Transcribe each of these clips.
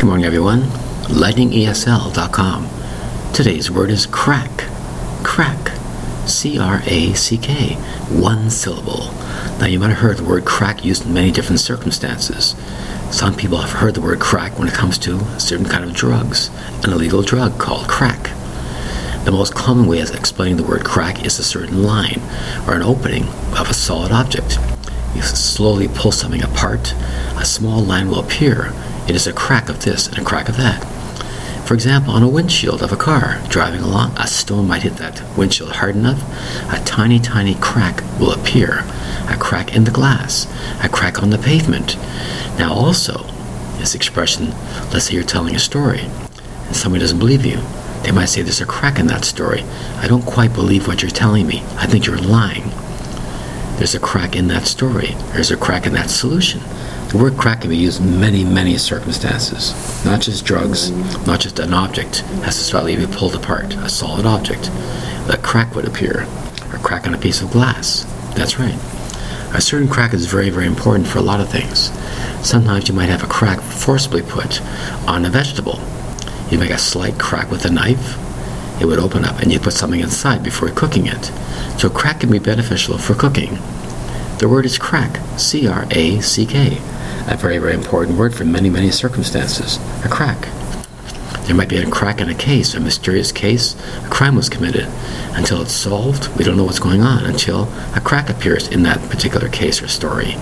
Good morning, everyone. LightningESL.com. Today's word is crack. Crack. C R A C K. One syllable. Now, you might have heard the word crack used in many different circumstances. Some people have heard the word crack when it comes to certain kind of drugs, an illegal drug called crack. The most common way of explaining the word crack is a certain line or an opening of a solid object. You slowly pull something apart, a small line will appear. It is a crack of this and a crack of that. For example, on a windshield of a car driving along, a stone might hit that windshield hard enough, a tiny, tiny crack will appear. A crack in the glass, a crack on the pavement. Now, also, this expression, let's say you're telling a story and somebody doesn't believe you. They might say, There's a crack in that story. I don't quite believe what you're telling me. I think you're lying. There's a crack in that story. There's a crack in that solution. The word crack can be used in many, many circumstances. Not just drugs, not just an object has to slightly be pulled apart, a solid object. A crack would appear, a crack on a piece of glass. That's right. A certain crack is very, very important for a lot of things. Sometimes you might have a crack forcibly put on a vegetable. You make a slight crack with a knife, it would open up and you'd put something inside before cooking it. So crack can be beneficial for cooking. The word is crack, C R A C K, a very, very important word for many, many circumstances. A crack. There might be a crack in a case, a mysterious case, a crime was committed. Until it's solved, we don't know what's going on until a crack appears in that particular case or story.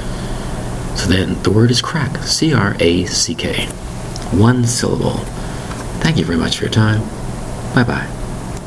So then the word is crack, C R A C K. One syllable. Thank you very much for your time. Bye bye.